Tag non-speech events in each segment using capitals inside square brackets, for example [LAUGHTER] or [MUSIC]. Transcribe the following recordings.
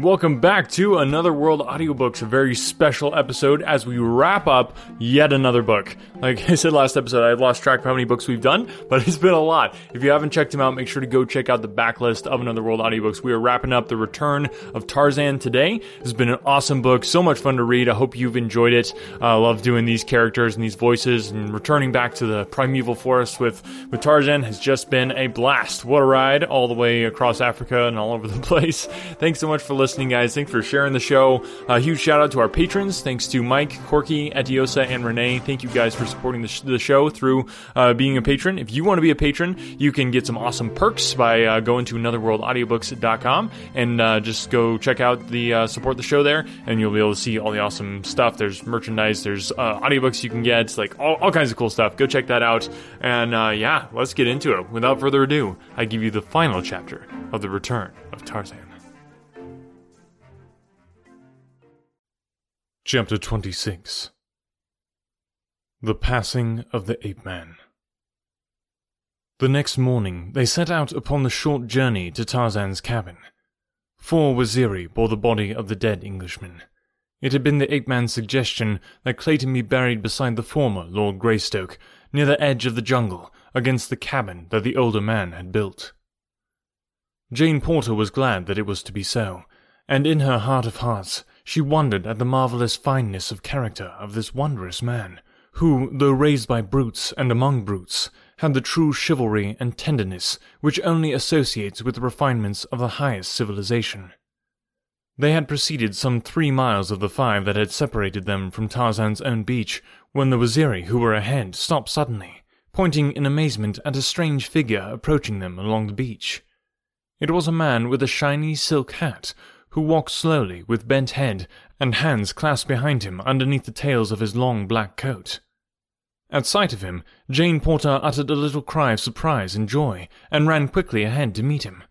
Welcome back to Another World Audiobooks, a very special episode as we wrap up yet another book. Like [LAUGHS] I said last episode, I've lost track of how many books we've done, but it's been a lot. If you haven't checked them out, make sure to go check out the backlist of Another World Audiobooks. We are wrapping up the return of Tarzan today. It's been an awesome book, so much fun to read. I hope you've enjoyed it. I uh, love doing these characters and these voices and returning back to the primeval forest with, with Tarzan has just been a blast. What a ride all the way across Africa and all over the [LAUGHS] place. Thanks so much for listening listening, guys. Thanks for sharing the show. A huge shout out to our patrons. Thanks to Mike, Corky, Etiosa, and Renee. Thank you guys for supporting the, sh- the show through uh, being a patron. If you want to be a patron, you can get some awesome perks by uh, going to anotherworldaudiobooks.com and uh, just go check out the uh, support the show there, and you'll be able to see all the awesome stuff. There's merchandise, there's uh, audiobooks you can get, like all, all kinds of cool stuff. Go check that out. And uh, yeah, let's get into it. Without further ado, I give you the final chapter of The Return of Tarzan. Chapter 26 The Passing of the Ape Man The next morning they set out upon the short journey to Tarzan's cabin. Four Waziri bore the body of the dead Englishman. It had been the ape man's suggestion that Clayton be buried beside the former Lord Greystoke, near the edge of the jungle, against the cabin that the older man had built. Jane Porter was glad that it was to be so, and in her heart of hearts she wondered at the marvellous fineness of character of this wondrous man, who, though raised by brutes and among brutes, had the true chivalry and tenderness which only associates with the refinements of the highest civilization. They had proceeded some three miles of the five that had separated them from Tarzan's own beach when the Waziri who were ahead stopped suddenly, pointing in amazement at a strange figure approaching them along the beach. It was a man with a shiny silk hat who walked slowly with bent head and hands clasped behind him underneath the tails of his long black coat. At sight of him, Jane Porter uttered a little cry of surprise and joy and ran quickly ahead to meet him.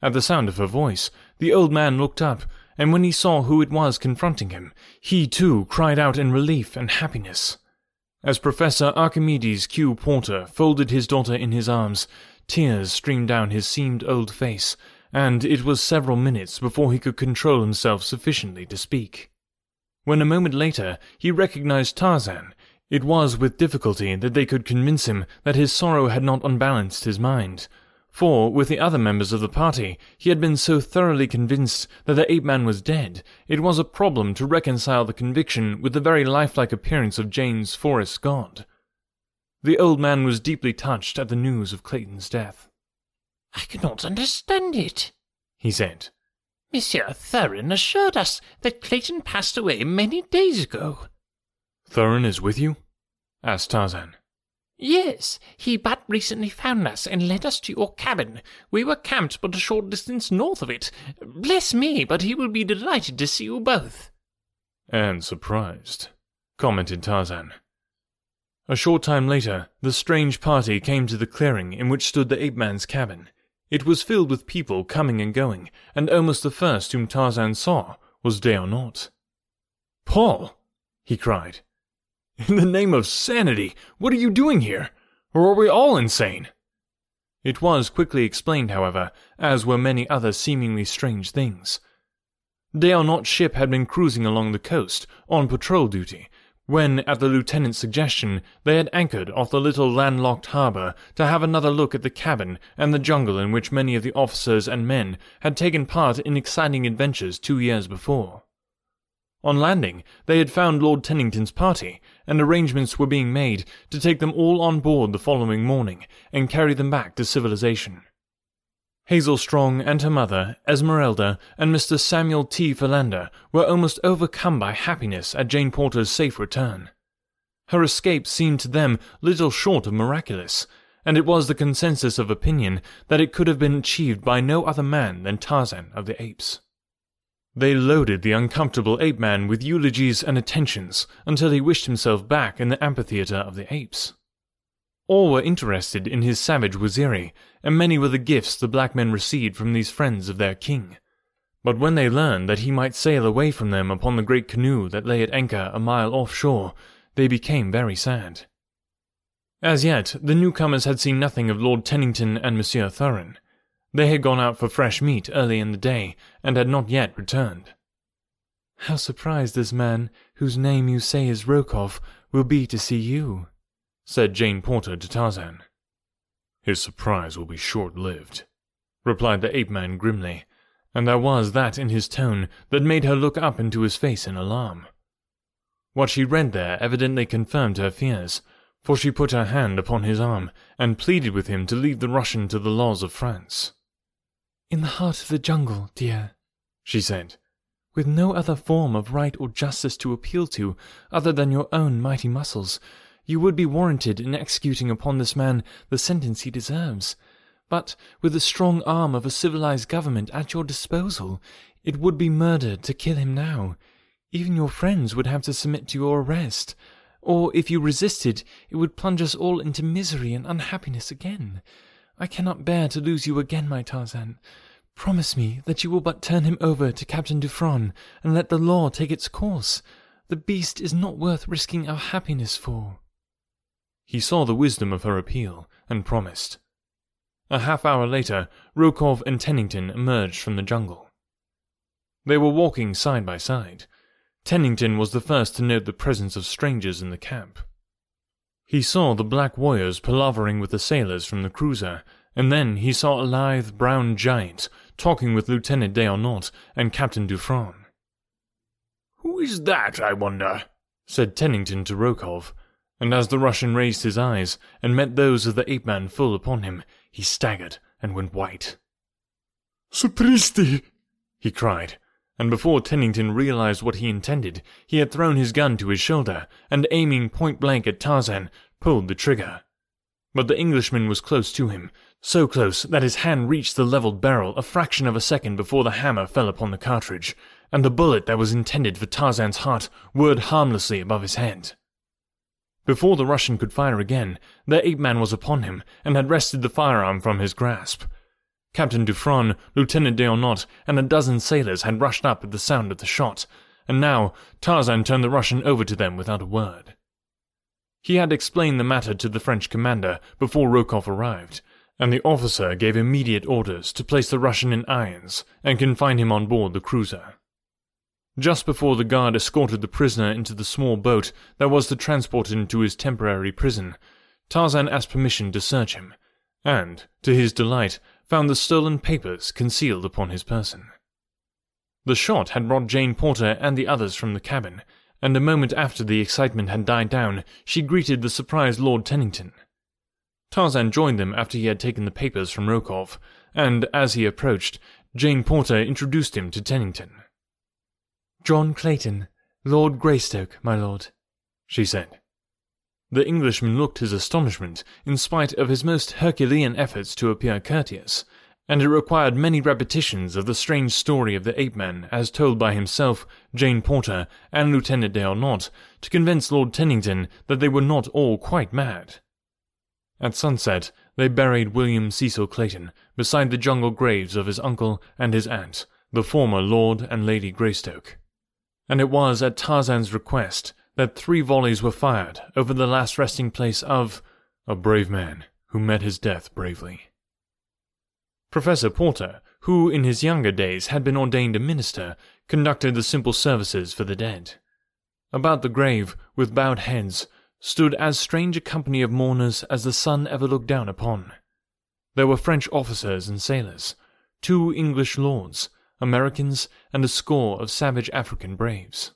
At the sound of her voice, the old man looked up, and when he saw who it was confronting him, he too cried out in relief and happiness. As Professor Archimedes Q. Porter folded his daughter in his arms, tears streamed down his seamed old face, and it was several minutes before he could control himself sufficiently to speak. When a moment later he recognized Tarzan, it was with difficulty that they could convince him that his sorrow had not unbalanced his mind. For, with the other members of the party, he had been so thoroughly convinced that the ape man was dead, it was a problem to reconcile the conviction with the very lifelike appearance of Jane's forest god. The old man was deeply touched at the news of Clayton's death. I cannot understand it, he said. Monsieur Thuran assured us that Clayton passed away many days ago. Thuran is with you? asked Tarzan. Yes, he but recently found us and led us to your cabin. We were camped but a short distance north of it. Bless me, but he will be delighted to see you both. And surprised, commented Tarzan. A short time later, the strange party came to the clearing in which stood the ape man's cabin. It was filled with people coming and going, and almost the first whom Tarzan saw was D'Arnot. Paul! he cried. In the name of sanity, what are you doing here? Or are we all insane? It was quickly explained, however, as were many other seemingly strange things. D'Arnot's ship had been cruising along the coast, on patrol duty, when, at the lieutenant's suggestion, they had anchored off the little landlocked harbour to have another look at the cabin and the jungle in which many of the officers and men had taken part in exciting adventures two years before. On landing, they had found Lord Tennington's party, and arrangements were being made to take them all on board the following morning and carry them back to civilization. Hazel Strong and her mother, Esmeralda, and Mr. Samuel T. Philander were almost overcome by happiness at Jane Porter's safe return. Her escape seemed to them little short of miraculous, and it was the consensus of opinion that it could have been achieved by no other man than Tarzan of the Apes. They loaded the uncomfortable ape man with eulogies and attentions until he wished himself back in the amphitheatre of the apes. All were interested in his savage Waziri, and many were the gifts the black men received from these friends of their king. But when they learned that he might sail away from them upon the great canoe that lay at anchor a mile offshore, they became very sad. As yet, the newcomers had seen nothing of Lord Tennington and Monsieur Thuran. They had gone out for fresh meat early in the day, and had not yet returned. How surprised this man, whose name you say is Rokoff, will be to see you, said Jane Porter to Tarzan. His surprise will be short-lived, replied the ape-man grimly, and there was that in his tone that made her look up into his face in alarm. What she read there evidently confirmed her fears, for she put her hand upon his arm and pleaded with him to leave the Russian to the laws of France. In the heart of the jungle, dear, she said, with no other form of right or justice to appeal to other than your own mighty muscles, you would be warranted in executing upon this man the sentence he deserves. But with the strong arm of a civilized government at your disposal, it would be murder to kill him now. Even your friends would have to submit to your arrest, or if you resisted, it would plunge us all into misery and unhappiness again. I cannot bear to lose you again, my Tarzan. Promise me that you will but turn him over to Captain Dufranne and let the law take its course. The beast is not worth risking our happiness for. He saw the wisdom of her appeal and promised. A half hour later, Rokoff and Tennington emerged from the jungle. They were walking side by side. Tennington was the first to note the presence of strangers in the camp. He saw the black warriors palavering with the sailors from the cruiser, and then he saw a lithe brown giant talking with Lieutenant d'Arnot and Captain Dufranne. Who is that, I wonder? said Tennington to Rokoff, and as the Russian raised his eyes and met those of the ape-man full upon him, he staggered and went white. Sapristi! he cried, and before Tennington realized what he intended, he had thrown his gun to his shoulder, and aiming point blank at Tarzan, pulled the trigger. But the Englishman was close to him, so close that his hand reached the leveled barrel a fraction of a second before the hammer fell upon the cartridge, and the bullet that was intended for Tarzan's heart whirred harmlessly above his head. Before the Russian could fire again, the ape-man was upon him and had wrested the firearm from his grasp. Captain Dufranne, Lieutenant d'Arnot, and a dozen sailors had rushed up at the sound of the shot, and now Tarzan turned the Russian over to them without a word. He had explained the matter to the French commander before Rokoff arrived, and the officer gave immediate orders to place the Russian in irons and confine him on board the cruiser. Just before the guard escorted the prisoner into the small boat that was to transport him to his temporary prison, Tarzan asked permission to search him, and, to his delight, found the stolen papers concealed upon his person. The shot had brought Jane Porter and the others from the cabin, and a moment after the excitement had died down, she greeted the surprised Lord Tennington. Tarzan joined them after he had taken the papers from Rokoff, and as he approached, Jane Porter introduced him to Tennington. John Clayton, Lord Greystoke, my lord, she said. The Englishman looked his astonishment, in spite of his most Herculean efforts to appear courteous, and it required many repetitions of the strange story of the ape-man as told by himself, Jane Porter, and Lieutenant d'Arnot to convince Lord Tennington that they were not all quite mad. At sunset, they buried William Cecil Clayton beside the jungle graves of his uncle and his aunt, the former Lord and Lady Greystoke. And it was at Tarzan's request that three volleys were fired over the last resting place of a brave man who met his death bravely. Professor Porter, who in his younger days had been ordained a minister, conducted the simple services for the dead. About the grave, with bowed heads, stood as strange a company of mourners as the sun ever looked down upon. There were French officers and sailors, two English lords, Americans, and a score of savage African braves.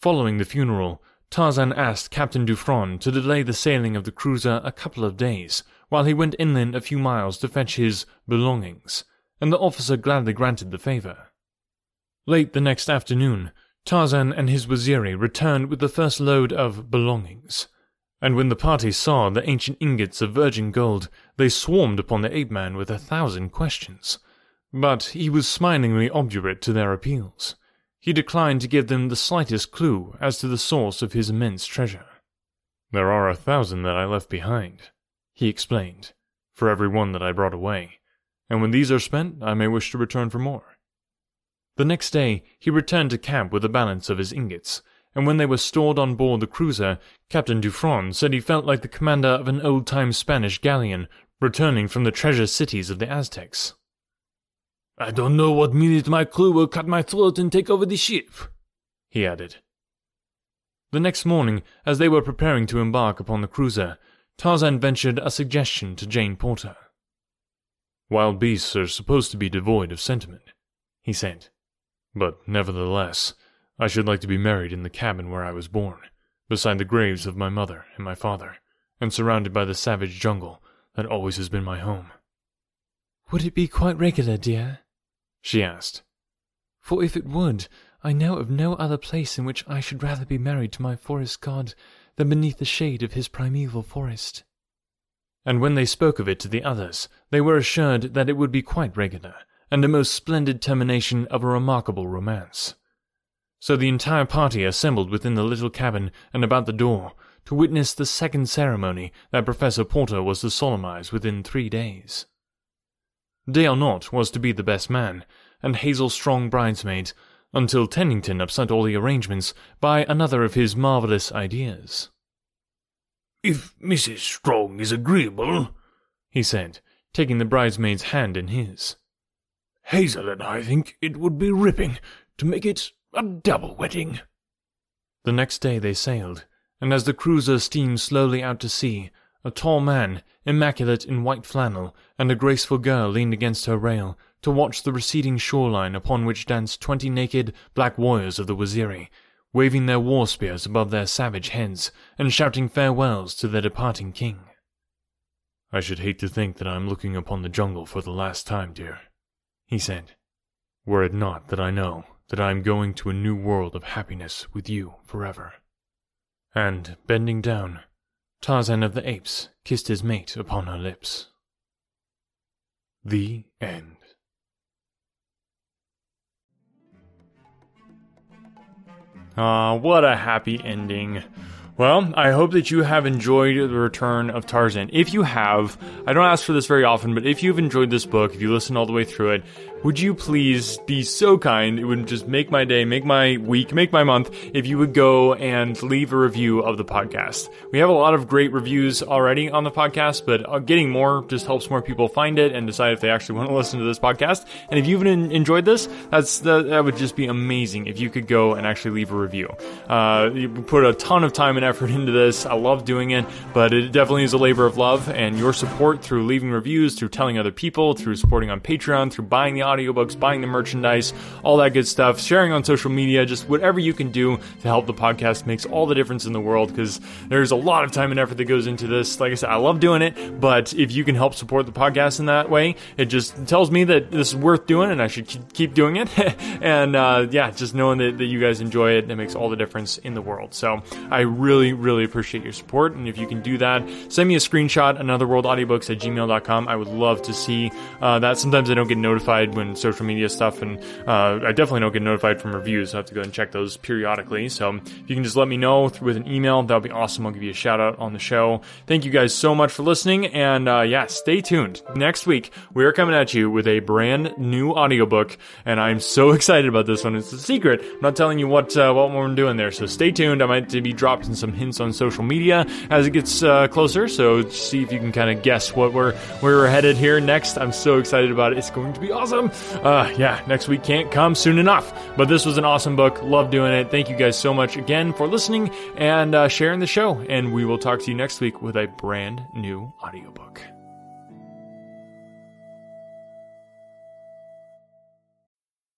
Following the funeral, Tarzan asked Captain Dufranne to delay the sailing of the cruiser a couple of days, while he went inland a few miles to fetch his belongings, and the officer gladly granted the favor. Late the next afternoon, Tarzan and his Waziri returned with the first load of belongings, and when the party saw the ancient ingots of virgin gold, they swarmed upon the ape-man with a thousand questions. But he was smilingly obdurate to their appeals. He declined to give them the slightest clue as to the source of his immense treasure. There are a thousand that I left behind, he explained, for every one that I brought away, and when these are spent, I may wish to return for more. The next day, he returned to camp with a balance of his ingots, and when they were stored on board the cruiser, Captain Dufranne said he felt like the commander of an old-time Spanish galleon returning from the treasure cities of the Aztecs. I don't know what minute my crew will cut my throat and take over the ship, he added. The next morning, as they were preparing to embark upon the cruiser, Tarzan ventured a suggestion to Jane Porter. Wild beasts are supposed to be devoid of sentiment, he said. But nevertheless, I should like to be married in the cabin where I was born, beside the graves of my mother and my father, and surrounded by the savage jungle that always has been my home. Would it be quite regular, dear? She asked. For if it would, I know of no other place in which I should rather be married to my forest god than beneath the shade of his primeval forest. And when they spoke of it to the others, they were assured that it would be quite regular, and a most splendid termination of a remarkable romance. So the entire party assembled within the little cabin and about the door to witness the second ceremony that Professor Porter was to solemnize within three days. D'Arnot was to be the best man, and Hazel Strong bridesmaid, until Tennington upset all the arrangements by another of his marvelous ideas. If Mrs. Strong is agreeable, he said, taking the bridesmaid's hand in his. Hazel and I think it would be ripping to make it a double wedding. The next day they sailed, and as the cruiser steamed slowly out to sea, a tall man, immaculate in white flannel, and a graceful girl leaned against her rail to watch the receding shoreline upon which danced twenty naked black warriors of the Waziri, waving their war spears above their savage heads, and shouting farewells to their departing king. I should hate to think that I am looking upon the jungle for the last time, dear, he said, were it not that I know that I am going to a new world of happiness with you forever. And, bending down, Tarzan of the Apes kissed his mate upon her lips. The end. Ah, what a happy ending. Well, I hope that you have enjoyed the return of Tarzan. If you have, I don't ask for this very often, but if you've enjoyed this book, if you listen all the way through it, would you please be so kind? It would just make my day, make my week, make my month if you would go and leave a review of the podcast. We have a lot of great reviews already on the podcast, but uh, getting more just helps more people find it and decide if they actually want to listen to this podcast. And if you've enjoyed this, that's that would just be amazing if you could go and actually leave a review. Uh, you put a ton of time and effort into this. I love doing it, but it definitely is a labor of love. And your support through leaving reviews, through telling other people, through supporting on Patreon, through buying the audiobooks, buying the merchandise, all that good stuff, sharing on social media, just whatever you can do to help the podcast makes all the difference in the world because there's a lot of time and effort that goes into this. Like I said, I love doing it, but if you can help support the podcast in that way, it just tells me that this is worth doing and I should keep doing it. [LAUGHS] and uh, yeah, just knowing that, that you guys enjoy it, it makes all the difference in the world. So I really, really really appreciate your support. And if you can do that, send me a screenshot, anotherworldaudiobooks at gmail.com. I would love to see uh, that. Sometimes I don't get notified when social media stuff, and uh, I definitely don't get notified from reviews. So I have to go and check those periodically. So if you can just let me know with an email, that would be awesome. I'll give you a shout out on the show. Thank you guys so much for listening, and uh, yeah, stay tuned. Next week, we are coming at you with a brand new audiobook, and I'm so [LAUGHS] excited about this one. It's a secret. I'm not telling you what uh, what we're doing there, so stay tuned. I might be dropping some hints on social media as it gets uh, closer. So see if you can kind of guess what we're where we're headed here next. I'm so excited about it. It's going to be awesome. Uh, yeah, next week can't come soon enough. But this was an awesome book. Love doing it. Thank you guys so much again for listening and uh, sharing the show. And we will talk to you next week with a brand new audiobook.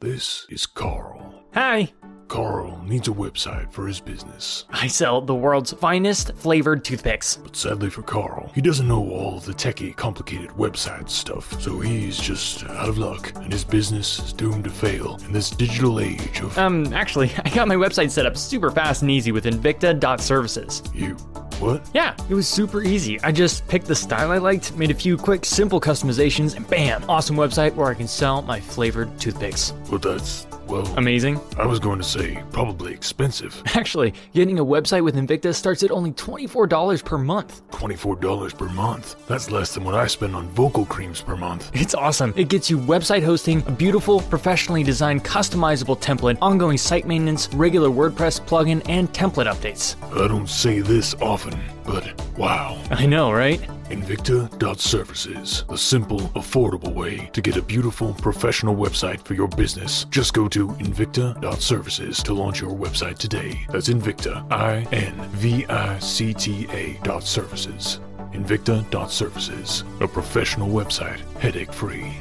This is Carl. Hi. Carl needs a website for his business. I sell the world's finest flavored toothpicks. But sadly for Carl, he doesn't know all the techie, complicated website stuff, so he's just out of luck, and his business is doomed to fail in this digital age of. Um, actually, [LAUGHS] I got my website set up super fast and easy with Invicta.services. You What? Yeah, it was super easy. I just picked the style I liked, made a few quick, simple customizations, and bam, awesome website where I can sell my flavored toothpicks. Well, that's, well, Amazing. I was going to say probably expensive. [LAUGHS] Actually, getting a website with Invicta starts at only $24 per month. $24 per month. That's less than what I spend on vocal creams per month. [LAUGHS] It's awesome. It gets you website hosting, a beautiful, professionally designed, customizable template, ongoing site maintenance, regular WordPress plugin, and template updates. I don't say this often, but wow. I know, right? Invicta.services, the simple, affordable way to get a beautiful, professional website for your business. Just go to Invicta.services to launch your website today. That's Invicta, I N V I C T A dot services. Invicta.services, a professional website, headache free.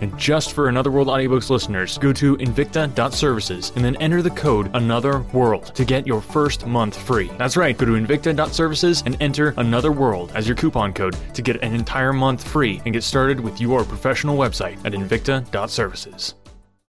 And just for Another World Audiobooks listeners, go to invicta.services and then enter the code Another World to get your first month free. That's right, go to invicta.services and enter Another World as your coupon code to get an entire month free and get started with your professional website at invicta.services.